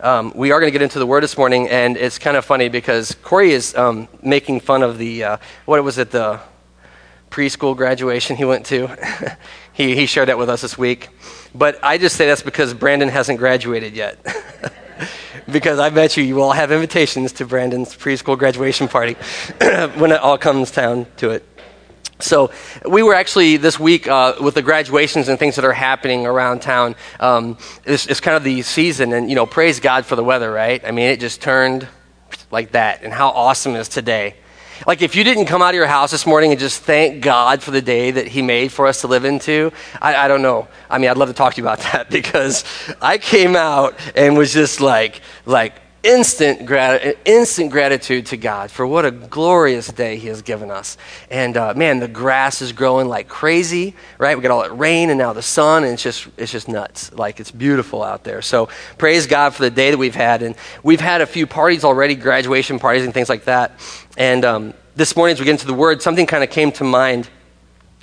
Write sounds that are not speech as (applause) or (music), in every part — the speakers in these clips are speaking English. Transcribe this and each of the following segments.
Um, we are going to get into the word this morning, and it's kind of funny because Corey is um, making fun of the, uh, what was it, the preschool graduation he went to. (laughs) he, he shared that with us this week. But I just say that's because Brandon hasn't graduated yet. (laughs) because I bet you you all have invitations to Brandon's preschool graduation party (laughs) when it all comes down to it. So we were actually this week uh, with the graduations and things that are happening around town. Um, it's, it's, kind of the season, and you know, praise God for the weather, right? I mean, it just turned like that, and how awesome is today. Like if you didn't come out of your house this morning and just thank God for the day that He made for us to live into, I, I don't know. I mean, I'd love to talk to you about (laughs) that because I came out and was just like, like instant, grat- instant gratitude to God for what a glorious day He has given us. And uh, man, the grass is growing like crazy, right? We got all that rain and now the sun, and it's just it's just nuts. Like it's beautiful out there. So praise God for the day that we've had, and we've had a few parties already, graduation parties and things like that. And um, this morning, as we get into the Word, something kind of came to mind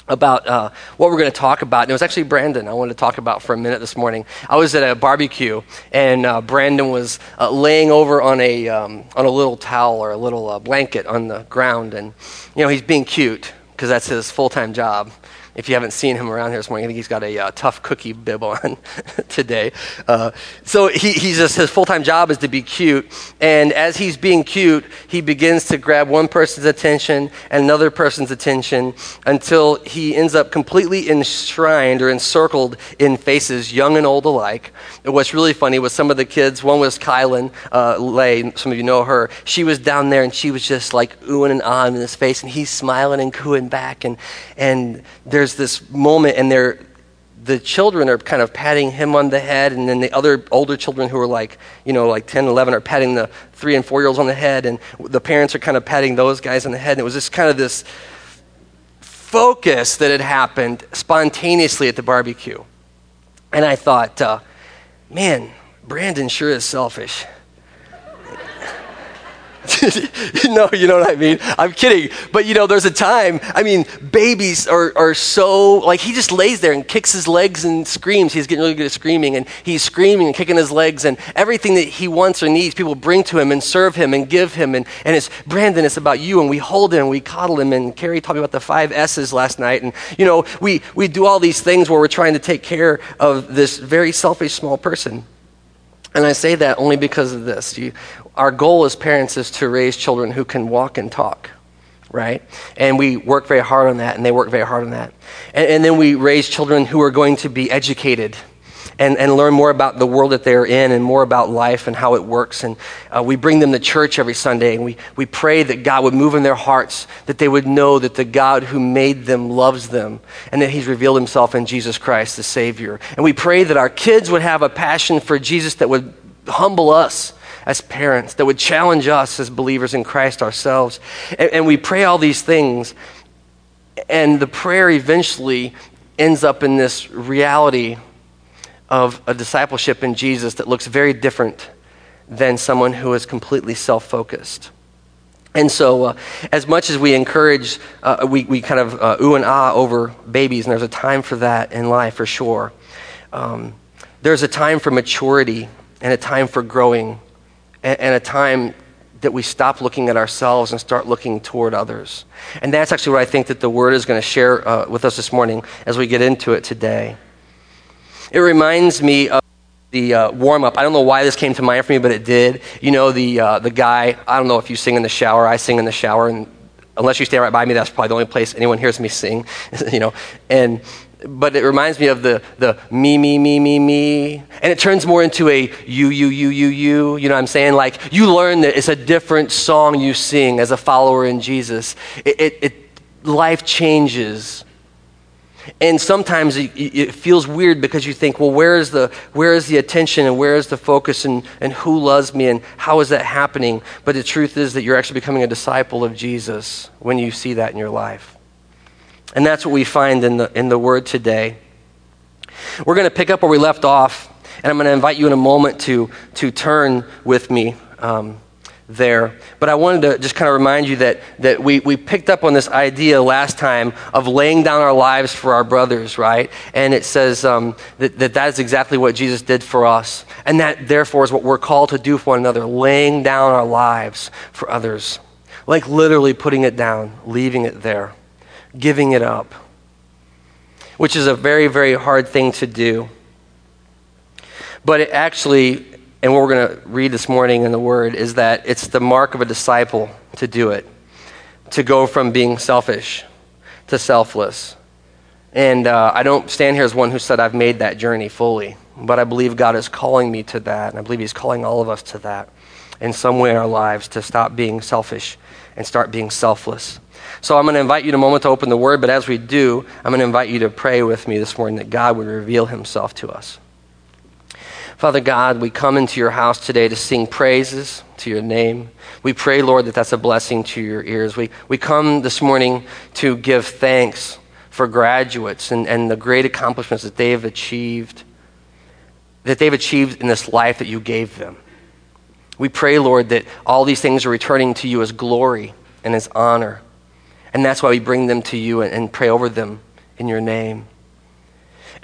about uh, what we're going to talk about. And it was actually Brandon I wanted to talk about for a minute this morning. I was at a barbecue, and uh, Brandon was uh, laying over on a, um, on a little towel or a little uh, blanket on the ground. And, you know, he's being cute because that's his full time job. If you haven't seen him around here this morning, I think he's got a uh, tough cookie bib on (laughs) today. Uh, so he, he's just, his full time job is to be cute. And as he's being cute, he begins to grab one person's attention and another person's attention until he ends up completely enshrined or encircled in faces, young and old alike. And what's really funny was some of the kids, one was Kylan uh, Lay, some of you know her. She was down there and she was just like oohing and ahhing in his face, and he's smiling and cooing back. And, and there's this moment, and they're, the children are kind of patting him on the head, and then the other older children who are like, you know, like 10, 11 are patting the three and four year olds on the head, and the parents are kind of patting those guys on the head. And it was just kind of this focus that had happened spontaneously at the barbecue. And I thought, uh, man, Brandon sure is selfish. (laughs) no, you know what I mean? I'm kidding. But you know, there's a time, I mean, babies are, are so, like, he just lays there and kicks his legs and screams. He's getting really good at screaming, and he's screaming and kicking his legs, and everything that he wants or needs, people bring to him and serve him and give him. And, and it's, Brandon, it's about you, and we hold him, and we coddle him. And Carrie me about the five S's last night. And, you know, we, we do all these things where we're trying to take care of this very selfish small person. And I say that only because of this. You, our goal as parents is to raise children who can walk and talk, right? And we work very hard on that, and they work very hard on that. And, and then we raise children who are going to be educated and, and learn more about the world that they're in and more about life and how it works. And uh, we bring them to church every Sunday, and we, we pray that God would move in their hearts, that they would know that the God who made them loves them, and that He's revealed Himself in Jesus Christ, the Savior. And we pray that our kids would have a passion for Jesus that would humble us as parents, that would challenge us as believers in Christ ourselves. And, and we pray all these things, and the prayer eventually ends up in this reality of a discipleship in Jesus that looks very different than someone who is completely self focused. And so, uh, as much as we encourage, uh, we, we kind of uh, ooh and ah over babies, and there's a time for that in life for sure. Um, there's a time for maturity and a time for growing and, and a time that we stop looking at ourselves and start looking toward others. And that's actually what I think that the Word is going to share uh, with us this morning as we get into it today. It reminds me of the uh, warm up. I don't know why this came to mind for me, but it did. You know, the, uh, the guy, I don't know if you sing in the shower, I sing in the shower, and unless you stay right by me, that's probably the only place anyone hears me sing, (laughs) you know. And but it reminds me of the, the me, me, me, me, me. And it turns more into a you, you, you, you, you. You know what I'm saying? Like, you learn that it's a different song you sing as a follower in Jesus. It, it, it life changes. And sometimes it, it, feels weird because you think, well, where is the, where is the attention and where is the focus and, and who loves me and how is that happening? But the truth is that you're actually becoming a disciple of Jesus when you see that in your life. And that's what we find in the, in the Word today. We're going to pick up where we left off, and I'm going to invite you in a moment to, to turn with me um, there. But I wanted to just kind of remind you that, that we, we picked up on this idea last time of laying down our lives for our brothers, right? And it says um, that, that that is exactly what Jesus did for us. And that, therefore, is what we're called to do for one another laying down our lives for others. Like literally putting it down, leaving it there, giving it up, which is a very, very hard thing to do. But it actually and what we're going to read this morning in the Word is that it's the mark of a disciple to do it, to go from being selfish to selfless. And uh, I don't stand here as one who said I've made that journey fully, but I believe God is calling me to that, and I believe He's calling all of us to that in some way in our lives to stop being selfish and start being selfless. So I'm going to invite you in a moment to open the Word, but as we do, I'm going to invite you to pray with me this morning that God would reveal Himself to us. Father God, we come into your house today to sing praises to your name. We pray, Lord, that that's a blessing to your ears. We, we come this morning to give thanks for graduates and, and the great accomplishments that they've achieved, that they've achieved in this life that you gave them. We pray, Lord, that all these things are returning to you as glory and as honor. And that's why we bring them to you and, and pray over them in your name.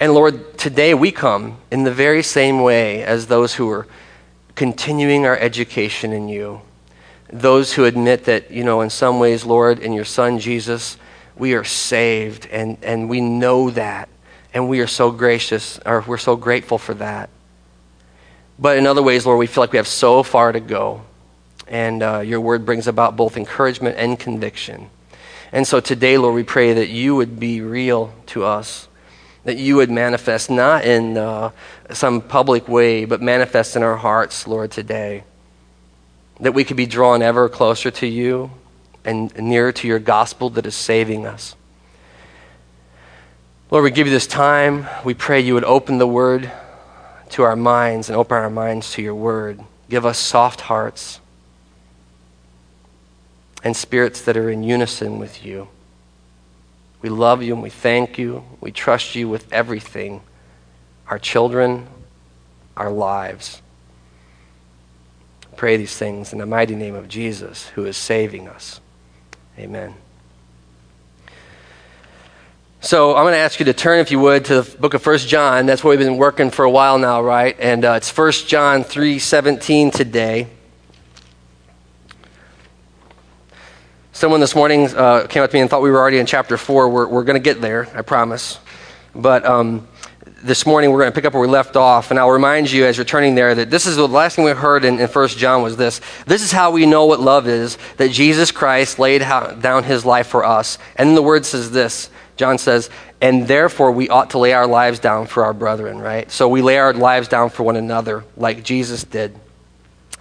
And Lord, today we come in the very same way as those who are continuing our education in you. Those who admit that, you know, in some ways, Lord, in your Son Jesus, we are saved and, and we know that. And we are so gracious, or we're so grateful for that. But in other ways, Lord, we feel like we have so far to go. And uh, your word brings about both encouragement and conviction. And so today, Lord, we pray that you would be real to us that you would manifest not in uh, some public way, but manifest in our hearts, Lord, today. That we could be drawn ever closer to you and nearer to your gospel that is saving us. Lord, we give you this time. We pray you would open the word to our minds and open our minds to your word. Give us soft hearts and spirits that are in unison with you. We love you and we thank you. We trust you with everything our children, our lives. Pray these things in the mighty name of Jesus, who is saving us. Amen. So I'm going to ask you to turn, if you would, to the book of First John. That's what we've been working for a while now, right? And uh, it's First John 3.17 today. Someone this morning uh, came up to me and thought we were already in chapter 4. We're, we're going to get there, I promise. But um, this morning we're going to pick up where we left off. And I'll remind you as you're turning there that this is the last thing we heard in, in 1 John was this. This is how we know what love is that Jesus Christ laid down his life for us. And the word says this John says, and therefore we ought to lay our lives down for our brethren, right? So we lay our lives down for one another like Jesus did.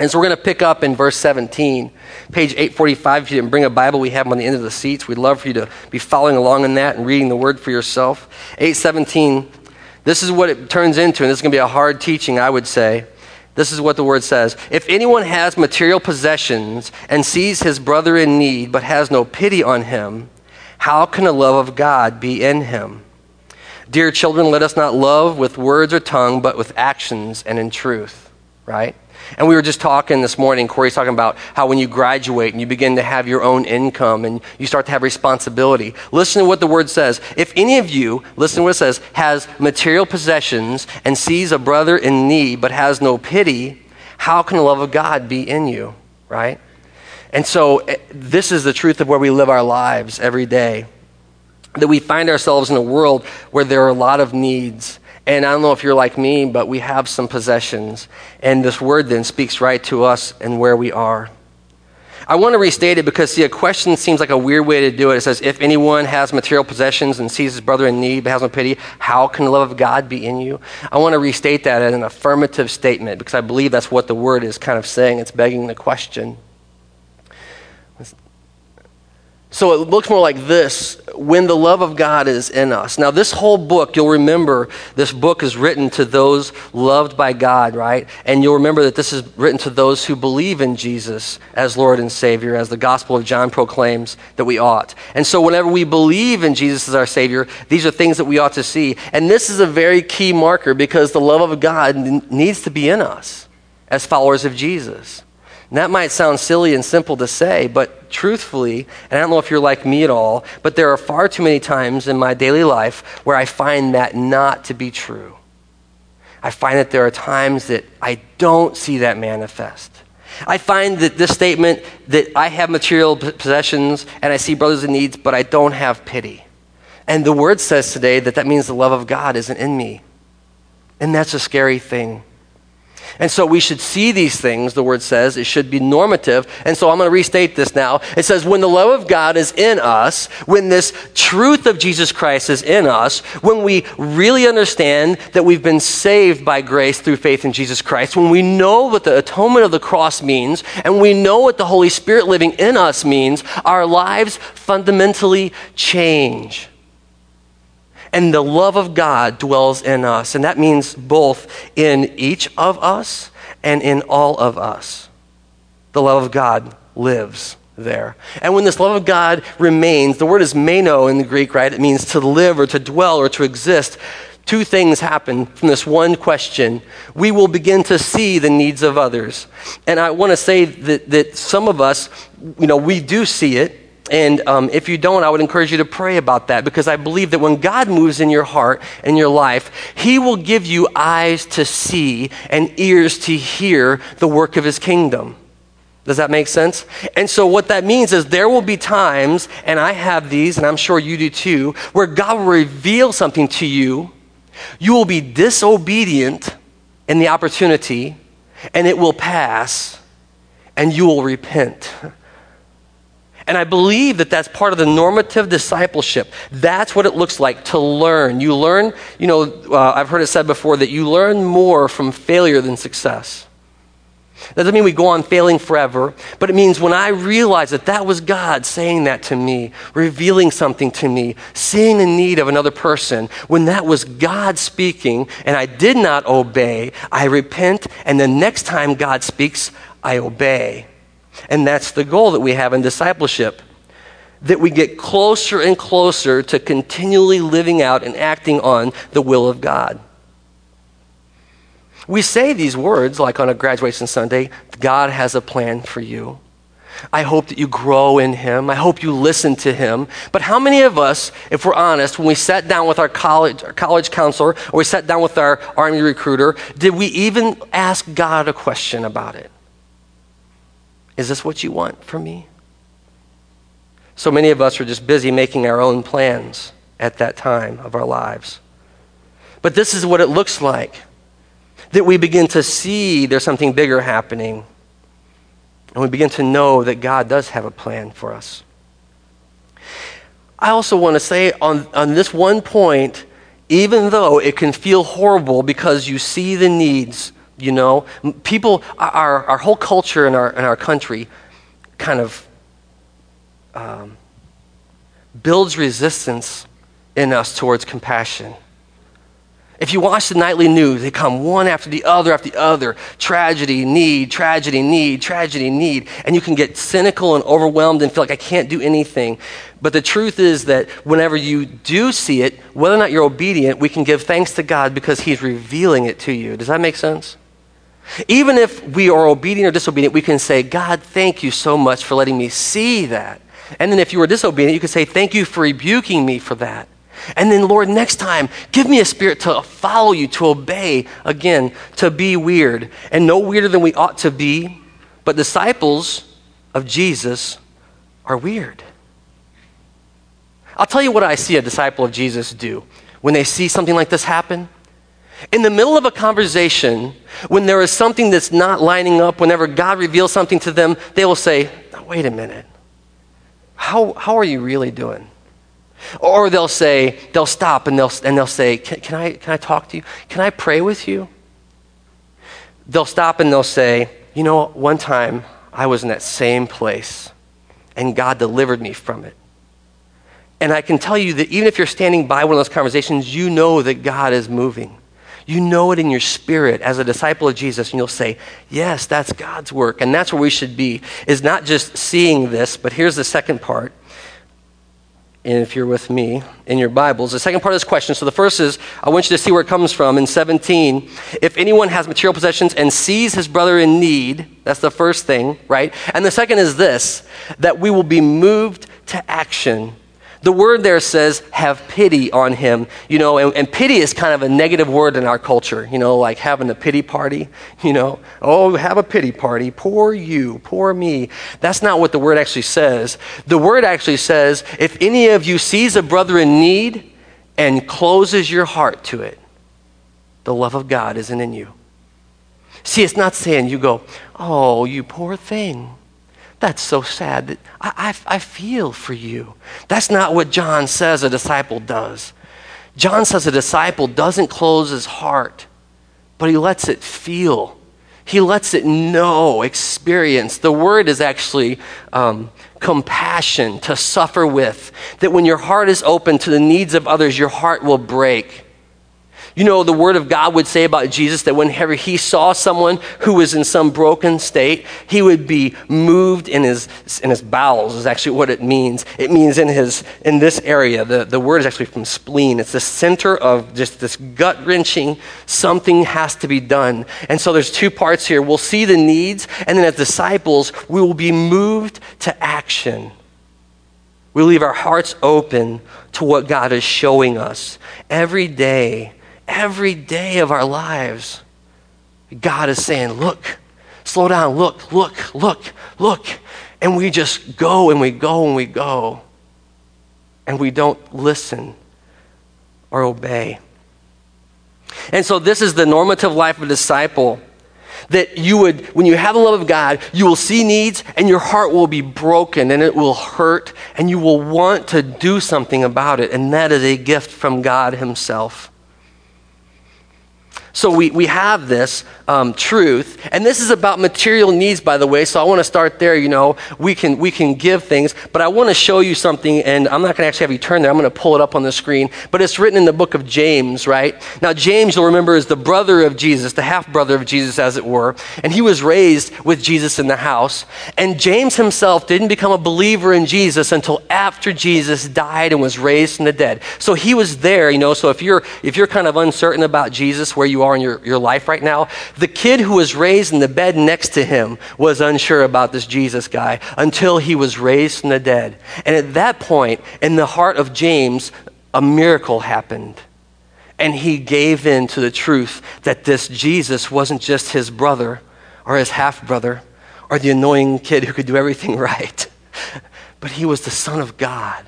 And so we're going to pick up in verse 17, page 845. If you didn't bring a Bible, we have them on the end of the seats. We'd love for you to be following along in that and reading the word for yourself. 817, this is what it turns into, and this is going to be a hard teaching, I would say. This is what the word says. If anyone has material possessions and sees his brother in need but has no pity on him, how can the love of God be in him? Dear children, let us not love with words or tongue, but with actions and in truth, right? And we were just talking this morning, Corey's talking about how when you graduate and you begin to have your own income and you start to have responsibility, listen to what the word says. If any of you, listen to what it says, has material possessions and sees a brother in need but has no pity, how can the love of God be in you, right? And so eh, this is the truth of where we live our lives every day. That we find ourselves in a world where there are a lot of needs and I don't know if you're like me, but we have some possessions. And this word then speaks right to us and where we are. I want to restate it because, see, a question seems like a weird way to do it. It says, If anyone has material possessions and sees his brother in need but has no pity, how can the love of God be in you? I want to restate that as an affirmative statement because I believe that's what the word is kind of saying. It's begging the question. So it looks more like this when the love of God is in us. Now, this whole book, you'll remember this book is written to those loved by God, right? And you'll remember that this is written to those who believe in Jesus as Lord and Savior, as the Gospel of John proclaims that we ought. And so, whenever we believe in Jesus as our Savior, these are things that we ought to see. And this is a very key marker because the love of God needs to be in us as followers of Jesus. And that might sound silly and simple to say, but truthfully, and I don't know if you're like me at all, but there are far too many times in my daily life where I find that not to be true. I find that there are times that I don't see that manifest. I find that this statement that I have material possessions and I see brothers in needs, but I don't have pity. And the word says today that that means the love of God isn't in me. And that's a scary thing. And so we should see these things, the word says. It should be normative. And so I'm going to restate this now. It says, when the love of God is in us, when this truth of Jesus Christ is in us, when we really understand that we've been saved by grace through faith in Jesus Christ, when we know what the atonement of the cross means, and we know what the Holy Spirit living in us means, our lives fundamentally change and the love of God dwells in us. And that means both in each of us and in all of us. The love of God lives there. And when this love of God remains, the word is meno in the Greek, right? It means to live or to dwell or to exist. Two things happen from this one question. We will begin to see the needs of others. And I want to say that, that some of us, you know, we do see it and um, if you don't, I would encourage you to pray about that because I believe that when God moves in your heart and your life, He will give you eyes to see and ears to hear the work of His kingdom. Does that make sense? And so, what that means is there will be times, and I have these, and I'm sure you do too, where God will reveal something to you. You will be disobedient in the opportunity, and it will pass, and you will repent. (laughs) And I believe that that's part of the normative discipleship. That's what it looks like to learn. You learn, you know, uh, I've heard it said before that you learn more from failure than success. That doesn't mean we go on failing forever, but it means when I realize that that was God saying that to me, revealing something to me, seeing the need of another person, when that was God speaking and I did not obey, I repent, and the next time God speaks, I obey. And that's the goal that we have in discipleship that we get closer and closer to continually living out and acting on the will of God. We say these words like on a graduation Sunday God has a plan for you. I hope that you grow in Him. I hope you listen to Him. But how many of us, if we're honest, when we sat down with our college, our college counselor or we sat down with our Army recruiter, did we even ask God a question about it? Is this what you want from me? So many of us are just busy making our own plans at that time of our lives. But this is what it looks like that we begin to see there's something bigger happening. And we begin to know that God does have a plan for us. I also want to say on, on this one point, even though it can feel horrible because you see the needs you know, people, our, our whole culture in our, in our country kind of um, builds resistance in us towards compassion. If you watch the nightly news, they come one after the other after the other tragedy, need, tragedy, need, tragedy, need. And you can get cynical and overwhelmed and feel like I can't do anything. But the truth is that whenever you do see it, whether or not you're obedient, we can give thanks to God because He's revealing it to you. Does that make sense? Even if we are obedient or disobedient, we can say, God, thank you so much for letting me see that. And then if you were disobedient, you could say, Thank you for rebuking me for that. And then, Lord, next time, give me a spirit to follow you, to obey, again, to be weird. And no weirder than we ought to be, but disciples of Jesus are weird. I'll tell you what I see a disciple of Jesus do when they see something like this happen. In the middle of a conversation, when there is something that's not lining up, whenever God reveals something to them, they will say, Wait a minute. How, how are you really doing? Or they'll say, they'll stop and they'll, and they'll say, can, can, I, can I talk to you? Can I pray with you? They'll stop and they'll say, You know, one time I was in that same place and God delivered me from it. And I can tell you that even if you're standing by one of those conversations, you know that God is moving. You know it in your spirit as a disciple of Jesus, and you'll say, Yes, that's God's work. And that's where we should be, is not just seeing this, but here's the second part. And if you're with me in your Bibles, the second part of this question. So the first is, I want you to see where it comes from in 17. If anyone has material possessions and sees his brother in need, That's the first thing, right? And the second is this that we will be moved to action. The word there says, have pity on him. You know, and, and, pity is kind of a negative word in our culture, you know, like having a pity party, (laughs) you know. Oh, have a pity party. Poor you, poor me. That's not what the word actually says. The word actually says, if any of you sees a brother in need and closes your heart to it, the love of God isn't in you. See, it's not saying you go, oh, you poor thing. That's so sad. That I, I, I feel for you. That's not what John says a disciple does. John says a disciple doesn't close his heart, but he lets it feel. He lets it know, experience. The word is actually um, compassion, to suffer with. That when your heart is open to the needs of others, your heart will break. You know, the Word of God would say about Jesus that whenever he saw someone who was in some broken state, he would be moved in his, in his bowels, is actually what it means. It means in, his, in this area. The, the word is actually from spleen. It's the center of just this gut wrenching, something has to be done. And so there's two parts here. We'll see the needs, and then as disciples, we will be moved to action. We leave our hearts open to what God is showing us every day every day of our lives, God is saying, Look, slow down, look, look, look, look. And we just go and we go and we go. And we don't listen or obey. And so, this is the normative life of a disciple. That you would, when you have the love of God, you will see needs and your heart will be broken and it will hurt and you will want to do something about it. And that is a gift from God Himself. So we, we have this um, truth, and this is about material needs, by the way. So I want to start there. You know, we can we can give things, but I want to show you something, and I'm not going to actually have you turn there. I'm going to pull it up on the screen. But it's written in the book of James, right? Now James, you'll remember, is the brother of Jesus, the half brother of Jesus, as it were, and he was raised with Jesus in the house. And James himself didn't become a believer in Jesus until after Jesus died and was raised from the dead. So he was there, you know. So if you're if you're kind of uncertain about Jesus, where you are in your, your life right now, the kid who was raised in the bed next to him was unsure about this Jesus guy until he was raised from the dead. And at that point, in the heart of James, a miracle happened. And he gave in to the truth that this Jesus wasn't just his brother or his half brother or the annoying kid who could do everything (laughs) right, but he was the Son of God.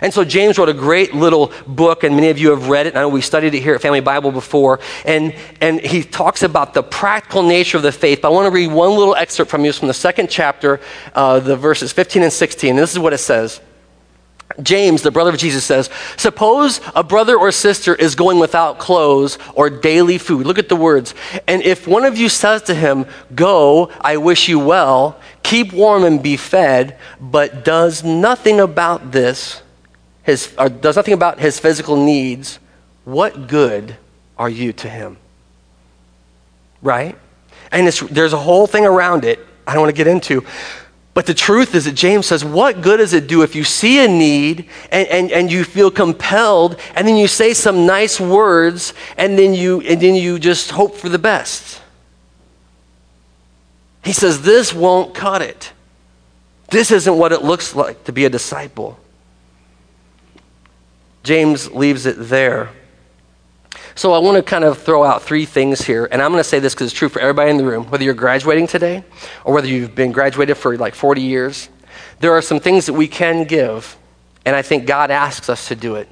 And so James wrote a great little book, and many of you have read it. I know we studied it here at Family Bible before. And, and he talks about the practical nature of the faith. But I want to read one little excerpt from you from the second chapter, uh, the verses 15 and 16. This is what it says. James, the brother of Jesus, says, Suppose a brother or sister is going without clothes or daily food. Look at the words. And if one of you says to him, Go, I wish you well, keep warm and be fed, but does nothing about this, his, or does nothing about his physical needs, what good are you to him? Right? And there's a whole thing around it I don't want to get into. But the truth is that James says, What good does it do if you see a need and, and, and you feel compelled and then you say some nice words and then, you, and then you just hope for the best? He says, This won't cut it. This isn't what it looks like to be a disciple. James leaves it there. So I want to kind of throw out three things here, and I'm going to say this because it's true for everybody in the room, whether you're graduating today or whether you've been graduated for like 40 years. There are some things that we can give, and I think God asks us to do it.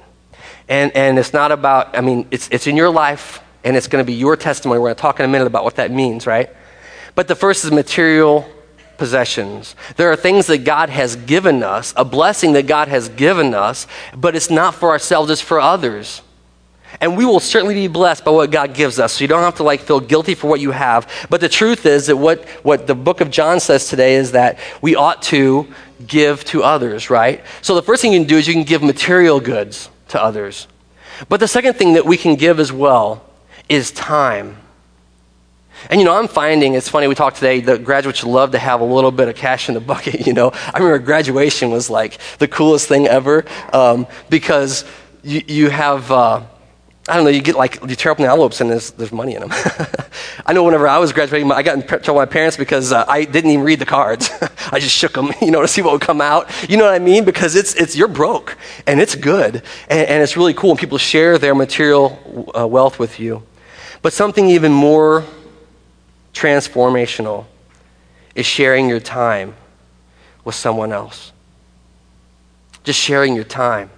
And, and it's not about, I mean, it's, it's in your life, and it's going to be your testimony. We're going to talk in a minute about what that means, right? But the first is material possessions. There are things that God has given us, a blessing that God has given us, but it's not for ourselves, it's for others. And we will certainly be blessed by what God gives us. So you don't have to like feel guilty for what you have. But the truth is that what, what the book of John says today is that we ought to give to others, right? So the first thing you can do is you can give material goods to others. But the second thing that we can give as well is time. And you know, I'm finding it's funny. We talked today. The graduates love to have a little bit of cash in the (laughs) bucket. You know, I remember graduation was like the coolest thing ever um, because you, you have. Uh, I don't know, you get like, you tear open the envelopes and there's, there's money in them. (laughs) I know whenever I was graduating, I got in trouble with my parents because uh, I didn't even read the cards. (laughs) I just shook them, you know, to see what would come out. You know what I mean? Because it's, it's you're broke and it's good and, and it's really cool when people share their material uh, wealth with you. But something even more transformational is sharing your time with someone else. Just sharing your time.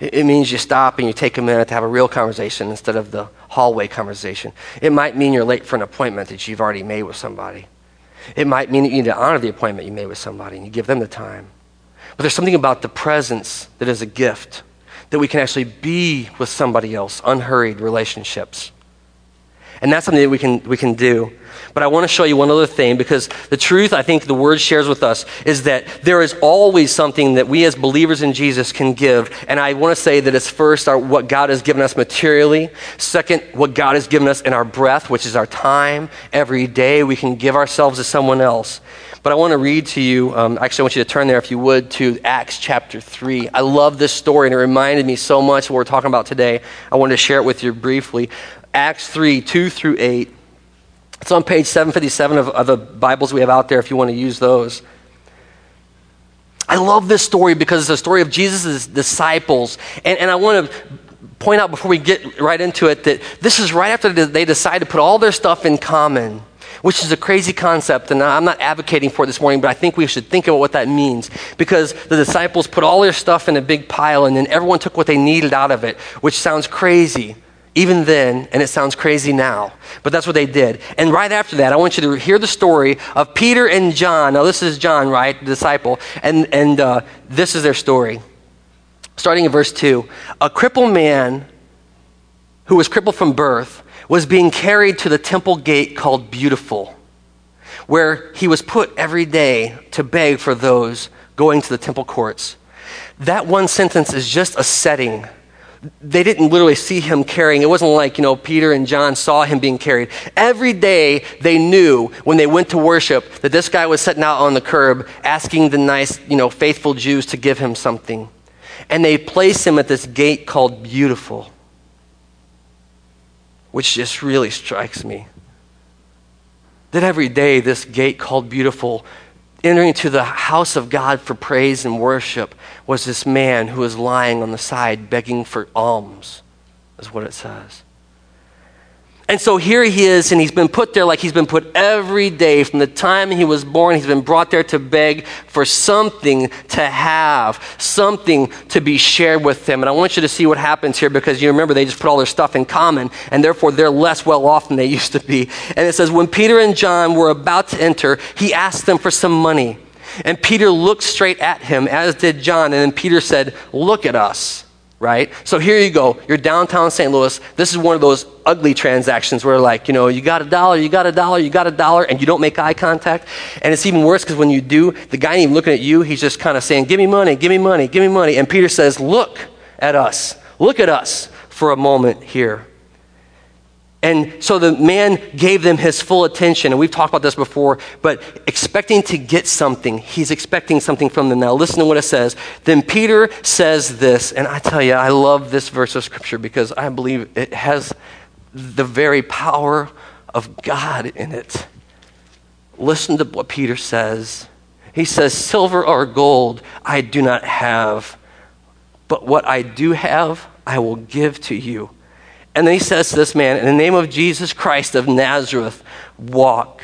It means you stop and you take a minute to have a real conversation instead of the hallway conversation. It might mean you're late for an appointment that you've already made with somebody. It might mean that you need to honor the appointment you made with somebody and you give them the time. But there's something about the presence that is a gift that we can actually be with somebody else, unhurried relationships. And that's something that we can, we can do. But I want to show you one other thing because the truth I think the word shares with us is that there is always something that we as believers in Jesus can give. And I want to say that it's first our, what God has given us materially, second, what God has given us in our breath, which is our time. Every day we can give ourselves to someone else. But I want to read to you, um, actually, I want you to turn there, if you would, to Acts chapter 3. I love this story, and it reminded me so much what we're talking about today. I wanted to share it with you briefly. Acts 3 2 through 8. It's on page 757 of, of the Bibles we have out there if you want to use those. I love this story because it's a story of Jesus' disciples. And, and I want to point out before we get right into it that this is right after they decide to put all their stuff in common, which is a crazy concept. And I'm not advocating for this morning, but I think we should think about what that means. Because the disciples put all their stuff in a big pile and then everyone took what they needed out of it, which sounds crazy even then, and it sounds crazy now, but that's what they did. And right after that, I want you to hear the story of Peter and John. Now, this is John, right, the disciple, and, and uh, this is their story. Starting in verse 2 A crippled man who was crippled from birth was being carried to the temple gate called Beautiful, where he was put every day to beg for those going to the temple courts. That one sentence is just a setting they didn't literally see him carrying. It wasn't like, you know, Peter and John saw him being carried. Every day they knew when they went to worship that this guy was sitting out on the curb asking the nice, you know, faithful Jews to give him something. And they placed him at this gate called Beautiful, which just really strikes me. That every day this gate called Beautiful entering to the house of God for praise and worship was this man who was lying on the side begging for alms, is what it says. And so here he is, and he's been put there like he's been put every day from the time he was born. He's been brought there to beg for something to have, something to be shared with them. And I want you to see what happens here because you remember they just put all their stuff in common, and therefore they're less well off than they (laughs) used to be. And it says, When Peter and John were about to enter, he asked them for some money. And Peter looked straight at him, as did John. And then Peter said, Look at us right? So here you go. You're downtown St. Louis. This is one of those ugly transactions where, like, you know, you got a dollar, you got a dollar, you got a dollar, and you don't make eye contact. And it's even worse because when you do, the guy ain't even looking at you. He's just kind of saying, Give me money, give me money, give me money. And Peter says, Look at us. Look at us for a moment here. And so the man gave them his full attention. And we've talked about this before, but expecting to get something. He's expecting something from them. Now, listen to what it says. Then Peter says this, and I tell you, I love this verse of scripture because I believe it has the very power of God in it. Listen to what Peter says. He says, Silver or gold I do not have, but what I do have, I will give to you. And then he says to this man, In the name of Jesus Christ of Nazareth, walk.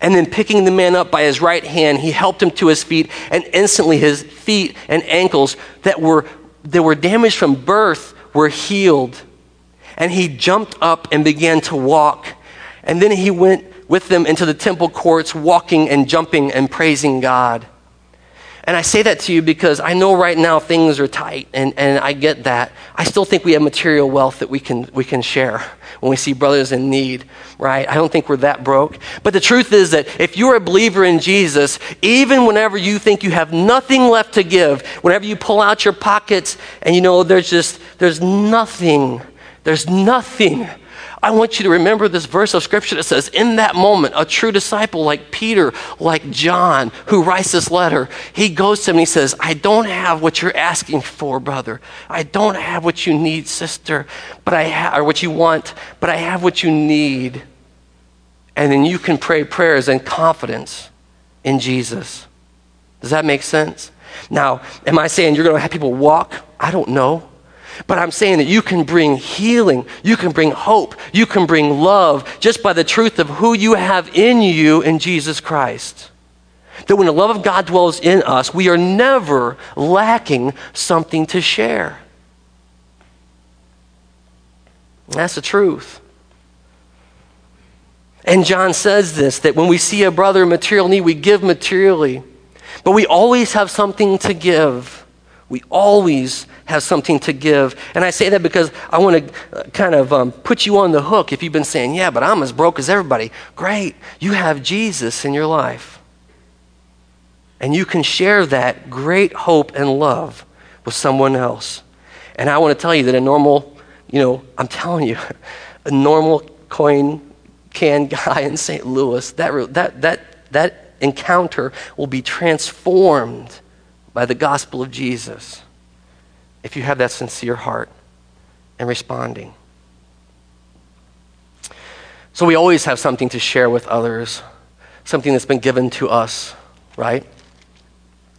And then picking the man up by his right hand, he helped him to his feet, and instantly his feet and ankles that were, that were damaged from birth were healed. And he jumped up and began to walk. And then he went with them into the temple courts, walking and jumping and praising God. And I say that to you because I know right now things are tight, and, and I get that. I still think we have material wealth that we can, we can share when we see brothers in need, right? I don't think we're that broke. But the truth is that if you're a believer in Jesus, even whenever you think you have nothing left to give, whenever you pull out your pockets and you know there's just, there's nothing, there's nothing I want you to remember this verse of scripture that says, in that moment, a true disciple like Peter, like John, who writes this letter, he goes to him and he says, I don't have what you're asking for, brother. I don't have what you need, sister, but I have, or what you want, but I have what you need. And then you can pray prayers in confidence in Jesus. Does that make sense? Now, am I saying you're going to have people walk? I don't know. But I'm saying that you can bring healing, you can bring hope, you can bring love just by the truth of who you have in you in Jesus Christ. That when the love of God dwells in us, we are never lacking something to share. That's the truth. And John says this that when we see a brother in material need, we give materially. But we always have something to give. We always have something to give. And I say that because I want to uh, kind of um, put you on the hook if you've been saying, yeah, but I'm as broke as everybody. Great. You have Jesus in your life. And you can share that great hope and love with someone else. And I want to tell you that a normal, you know, I'm telling you, (laughs) a normal coin can guy in St. Louis, that, that, that, that encounter will be transformed by the gospel of Jesus if you have that sincere heart and responding. So we always have something to share with others, something that's been given to us, right?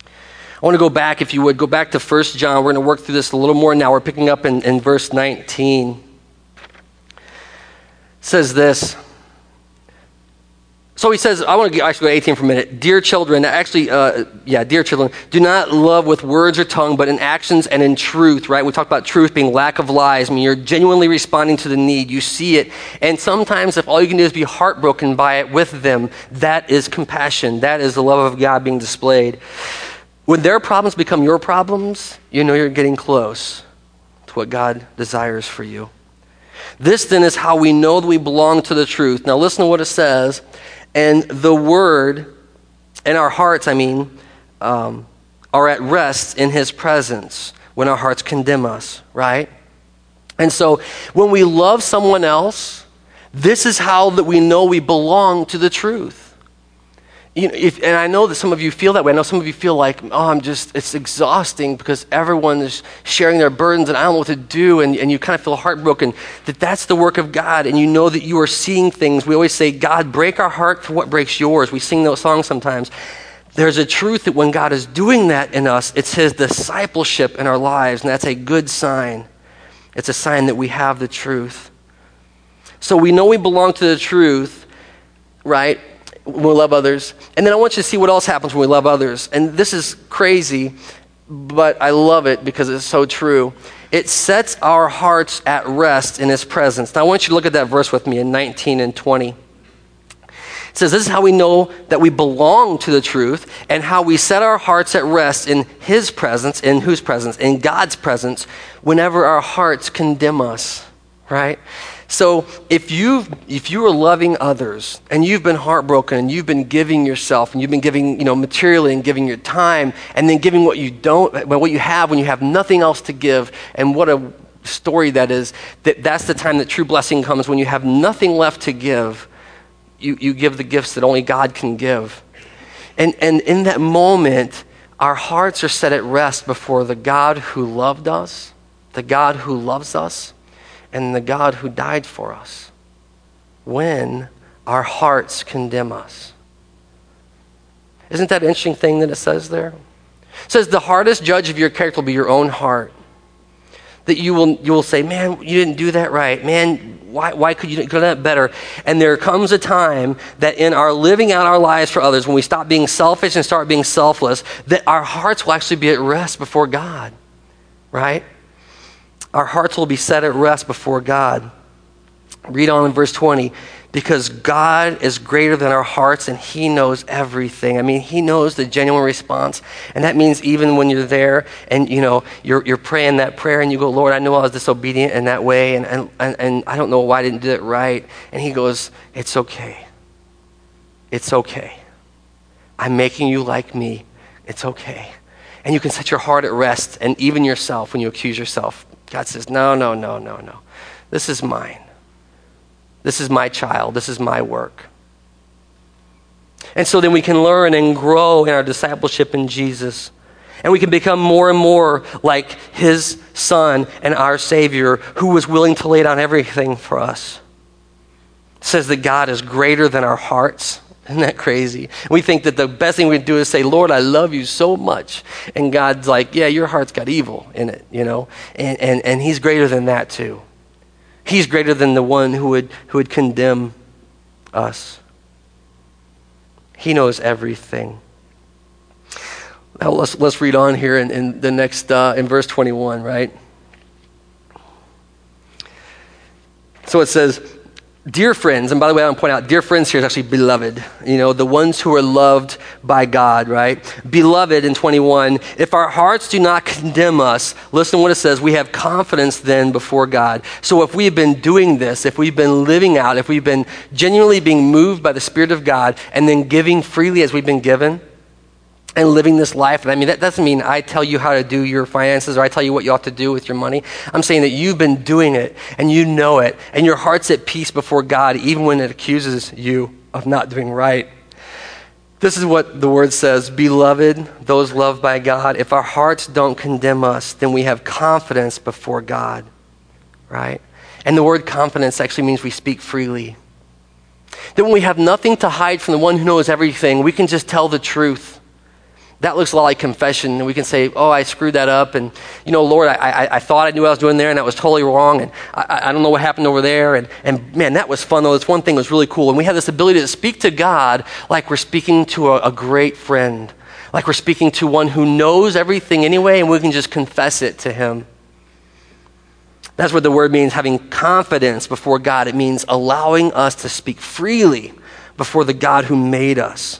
I want to go back, if you would, go back to 1 John. We're going to work through this a little more now. We're picking up in, in verse 19. It says this so he says, I want to actually go to 18 for a minute. Dear children, actually, uh, yeah, dear children, do not love with words or tongue, but in actions and in truth, right? We talked about truth being lack of lies. I mean, you're genuinely responding to the need. You see it. And sometimes, if all you can do is be heartbroken by it with them, that is compassion. That is the love of God being displayed. When their problems become your problems, you know you're getting close to what God desires for you. This then is how we know that we belong to the truth. Now, listen to what it says and the word and our hearts, I mean, um, are at rest in his presence when our hearts condemn us, right? And so when we love someone else, this is how that we know we belong to the truth you know, if, and I know that some of you feel that way. I know some of you feel like, oh, I'm just, it's exhausting because everyone is sharing their burdens and I don't know what to do. And, and you kind of feel heartbroken that that's the work of God. And you know that you are seeing things. We always say, God, break our heart for what breaks yours. We sing those songs sometimes. There's a truth that when God is doing that in us, it's His discipleship in our lives. And that's a good sign. It's a sign that we have the truth. So we know we belong to the truth, right? When we love others. And then I want you to see what else happens when we love others. And this is crazy, but I love it because it's so true. It sets our hearts at rest in His presence. Now, I want you to look at that verse with me in 19 and 20. It says, This is how we know that we belong to the truth and how we set our hearts at rest in His presence, in whose presence? In God's presence, whenever our hearts condemn us, right? So if you if you are loving others and you've been heartbroken and you've been giving yourself and you've been giving you know materially and giving your time and then giving what you don't what you have when you have nothing else to give and what a story that is that that's the time that true blessing comes when you have nothing left to give. You, you give the gifts that only God can give. And and in that moment our hearts are set at rest before the God who loved us the God who loves us and the God who died for us when our hearts condemn us. Isn't that an interesting thing that it says there? It says the hardest judge of your character will be your own heart. That you will, you will say, man, you didn't do that right. Man, why, why could you do that better? And there comes a time that in our living out our lives for others, when we stop being selfish and start being selfless, that our hearts will actually be at rest before God, right? Our hearts will be set at rest before God. Read on in verse 20. Because God is greater than our hearts and He knows everything. I mean, He knows the genuine response. And that means even when you're there and, you know, you're, you're praying that prayer and you go, Lord, I know I was disobedient in that way and, and, and, and I don't know why I didn't do it right. And He goes, It's okay. It's okay. I'm making you like me. It's okay. And you can set your heart at rest and even yourself when you accuse yourself God says, No, no, no, no, no. This is mine. This is my child. This is my work. And so then we can learn and grow in our discipleship in Jesus. And we can become more and more like his son and our Savior who was willing to lay down everything for us. It says that God is greater than our hearts. Isn't that crazy? We think that the best thing we can do is say, Lord, I love you so much. And God's like, yeah, your heart's got evil in it, you know? And, and, and He's greater than that, too. He's greater than the one who would, who would condemn us. He knows everything. Now let's, let's read on here in, in the next, uh, in verse 21, right? So it says, Dear friends, and by the way, I want to point out, dear friends here is actually beloved. You know, the ones who are loved by God, right? Beloved in 21, if our hearts do not condemn us, listen to what it says, we have confidence then before God. So if we've been doing this, if we've been living out, if we've been genuinely being moved by the Spirit of God, and then giving freely as we've been given, and living this life. And I mean, that doesn't mean I tell you how to do your finances or I tell you what you ought to do with your money. I'm saying that you've been doing it and you know it and your heart's at peace before God even when it accuses you of not doing right. This is what the word says Beloved, those loved by God, if our hearts don't condemn us, then we have confidence before God, right? And the word confidence actually means we speak freely. That when we have nothing to hide from the one who knows everything, we can just tell the truth that looks a lot like confession. And we can say, oh, I screwed that up. And, you know, Lord, I, I, I thought I knew what I was doing there, and that was totally wrong. And I, I don't know what happened over there. And, and man, that was fun, though. This one thing was really cool. And we have this ability to speak to God like we're speaking to a, a great friend, like we're speaking to one who knows everything anyway, and we can just confess it to him. That's what the word means having confidence before God. It means allowing us to speak freely before the God who made us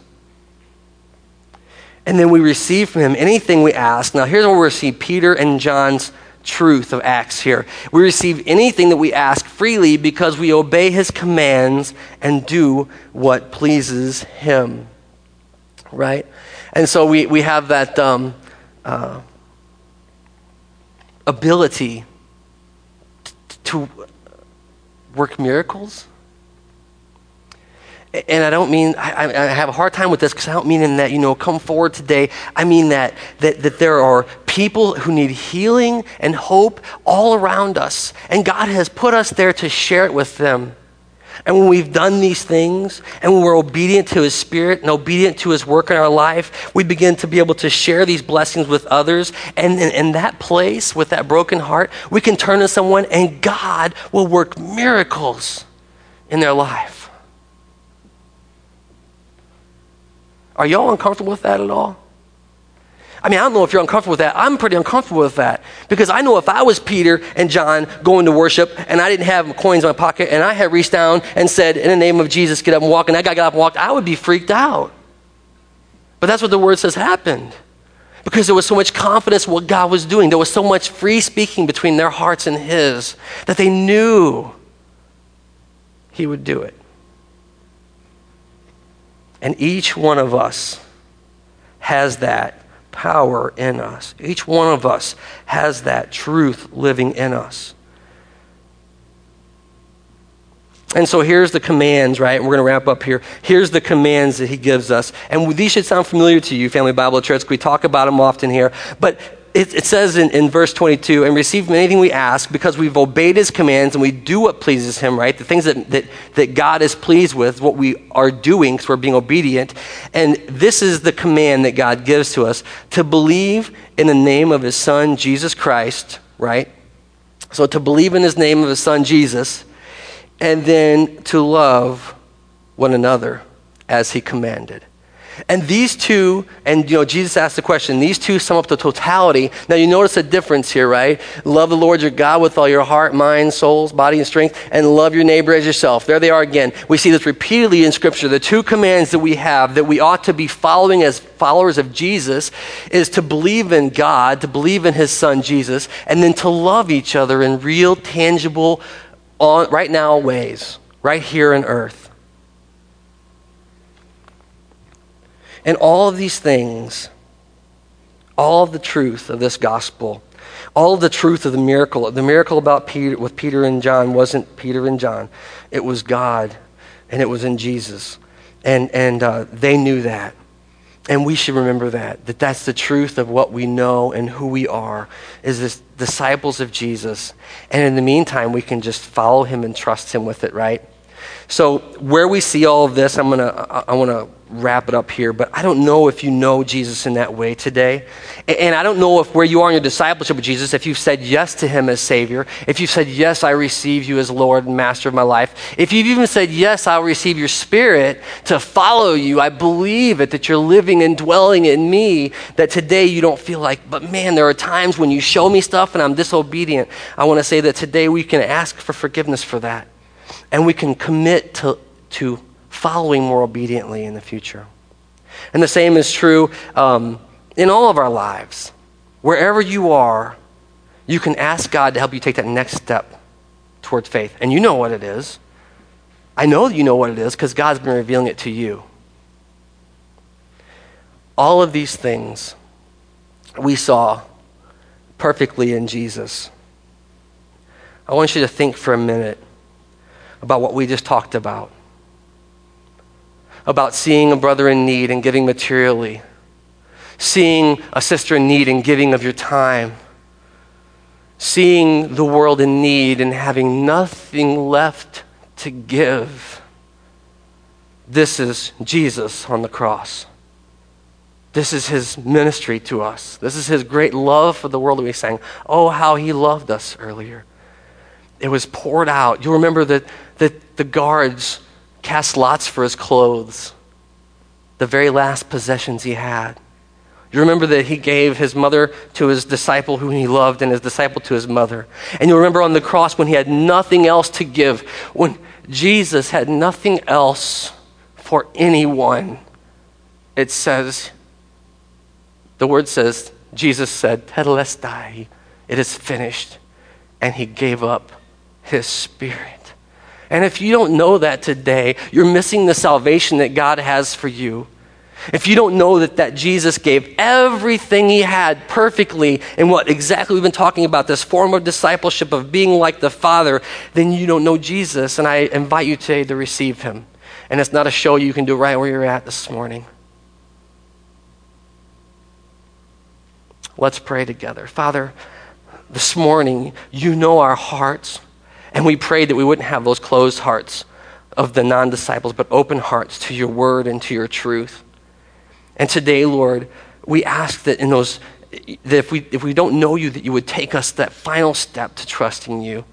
and then we receive from him anything we ask. Now, here's where we see Peter and John's truth of Acts here. We receive anything that we ask freely because we obey his commands and do what pleases him. Right? And so we, we have that um, uh, ability to work miracles and I don't mean, I, I have a hard time with this because I don't mean in that, you know, come forward today. I mean that, that, that there are people who need healing and hope all around us. And God has put us there to share it with them. And when we've done these things and when we're obedient to His Spirit and obedient to His work in our life, we begin to be able to share these blessings with others. And in, in that place, with that broken heart, we can turn to someone and God will work miracles in their life. Are y'all uncomfortable with that at all? I mean, I don't know if you're uncomfortable with that. I'm pretty uncomfortable with that because I know if I was Peter and John going to worship and I didn't have coins in my pocket and I had reached down and said, In the name of Jesus, get up and walk, and that guy got up and walked, I would be freaked out. But that's what the word says happened because there was so much confidence what God was doing. There was so much free speaking between their hearts and His that they knew He would do it. And each one of us has that power in us. Each one of us has that truth living in us. And so here's the commands, right? We're going to wrap up here. Here's the commands that he gives us. And these should sound familiar to you, Family Bible Church. We talk about them often here. But it, it says in, in verse 22 and receive anything we ask because we've obeyed his commands and we do what pleases him, right? The things that, that, that God is pleased with, what we are doing because we're being obedient. And this is the command that God gives to us to believe in the name of his son, Jesus Christ, right? So to believe in his name of his son, Jesus, and then to love one another as he commanded. And these two, and you know, Jesus asked the question, these two sum up the totality. Now you notice a difference here, right? Love the Lord your God with all your heart, mind, souls, body, and strength, and love your neighbor as yourself. There they are again. We see this repeatedly in Scripture. The two commands that we have that we ought to be following as followers of Jesus is to believe in God, to believe in his son Jesus, and then to love each other in real, tangible, on, right now ways, right here on earth. And all of these things, all of the truth of this gospel, All of the truth of the miracle, the miracle about Peter with Peter and John wasn't Peter and John. It was God, and it was in Jesus, and and uh, they knew that, and we should remember that that that's the truth of what we know and who we are is this disciples of Jesus, and in the meantime we can just follow Him and trust Him with it, right? So where we see all of this, I'm gonna I want to wrap it up here, but I don't know if you know Jesus in that way today. And I don't know if where you are in your discipleship with Jesus, if you've said yes to him as Savior, if you've said, Yes, I receive you as Lord and Master of my life, if you've even said, Yes, I'll receive your Spirit to follow you, I believe it, that you're living and dwelling in me, that today you don't feel like, but man, there are times when you show me stuff and I'm disobedient. I want to say that today we can ask for forgiveness for that. And we can commit to, to following more obediently in the future. And the same is true um, in all of our lives. Wherever you are, you can ask God to help you take that next step towards faith. And you know what it is. I know you know what it is because God's been revealing it to you. All of these things we saw perfectly in Jesus. I want you to think for a minute about what we just talked about about seeing a brother in need and giving materially, seeing a sister in need and giving of your time, seeing the world in need and having nothing left to give. This is Jesus on the cross. This is his ministry to us. This is his great love for the world that we sang. Oh, how he loved us earlier. It was poured out. You remember that, that the guards cast lots for his clothes, the very last possessions he had. You remember that he gave his mother to his disciple whom he loved, and his disciple to his mother. And you remember on the cross when he had nothing else to give, when Jesus had nothing else for anyone. It says, the word says, Jesus said, Tetelestai, it is finished. And he gave up his spirit. And if you don't know that today, you're missing the salvation that God has for you. If you don't know that, that Jesus gave everything he had perfectly in what exactly we've been talking about, this form of discipleship of being like the Father, then you don't know Jesus. And I invite you today to receive him. And it's not a show you can do right where you're at this morning. Let's pray together. Father, this morning, you know our hearts. And we prayed that we wouldn't have those closed hearts of the non disciples, but open hearts to your word and to your truth. And today, Lord, we ask that in those that if we if we don't know you, that you would take us that final step to trusting you.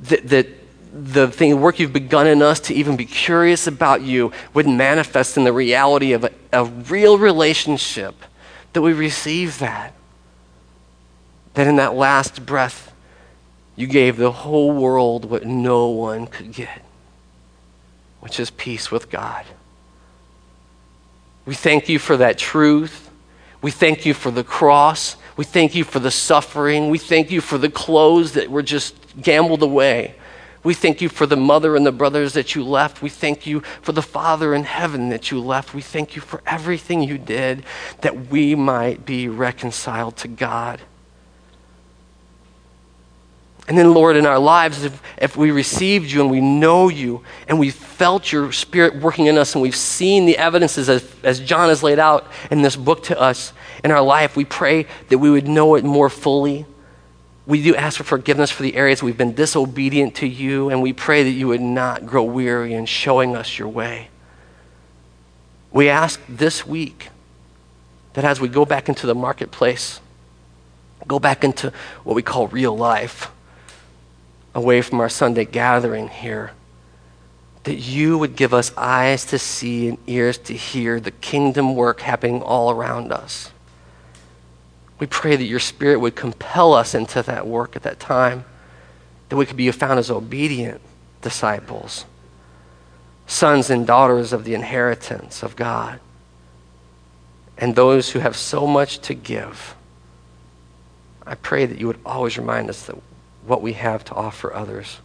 That, that the thing, the work you've begun in us to even be curious about you would manifest in the reality of a, a real relationship. That we receive that. That in that last breath you gave the whole world what no one could get, which is peace with God. We thank you for that truth. We thank you for the cross. We thank you for the suffering. We thank you for the clothes that were just gambled away. We thank you for the mother and the brothers that you left. We thank you for the Father in heaven that you left. We thank you for everything you did that we might be reconciled to God. And then, Lord, in our lives, if, if we received you and we know you and we felt your spirit working in us and we've seen the evidences as, as John has laid out in this book to us in our life, we pray that we would know it more fully. We do ask for forgiveness for the areas we've been disobedient to you, and we pray that you would not grow weary in showing us your way. We ask this week that as we go back into the marketplace, go back into what we call real life away from our Sunday gathering here, that you would give us eyes to see and ears to hear the kingdom work happening all around us. We pray that your spirit would compel us into that work at that time, that we could be found as obedient disciples, sons and daughters of the inheritance of God, and those who have so much to give. I pray that you would always remind us that what we have to offer others.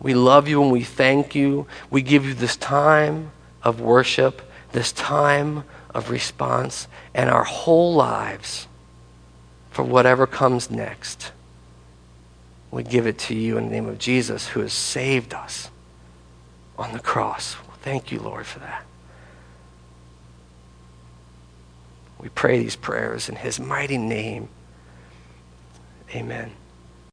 We love you and we thank you. We give you this time of worship, this time of response, and our whole lives for whatever comes next. We give it to you in the name of Jesus who has saved us on the cross. Thank you, Lord, for that. We pray these prayers in his mighty name. Amen.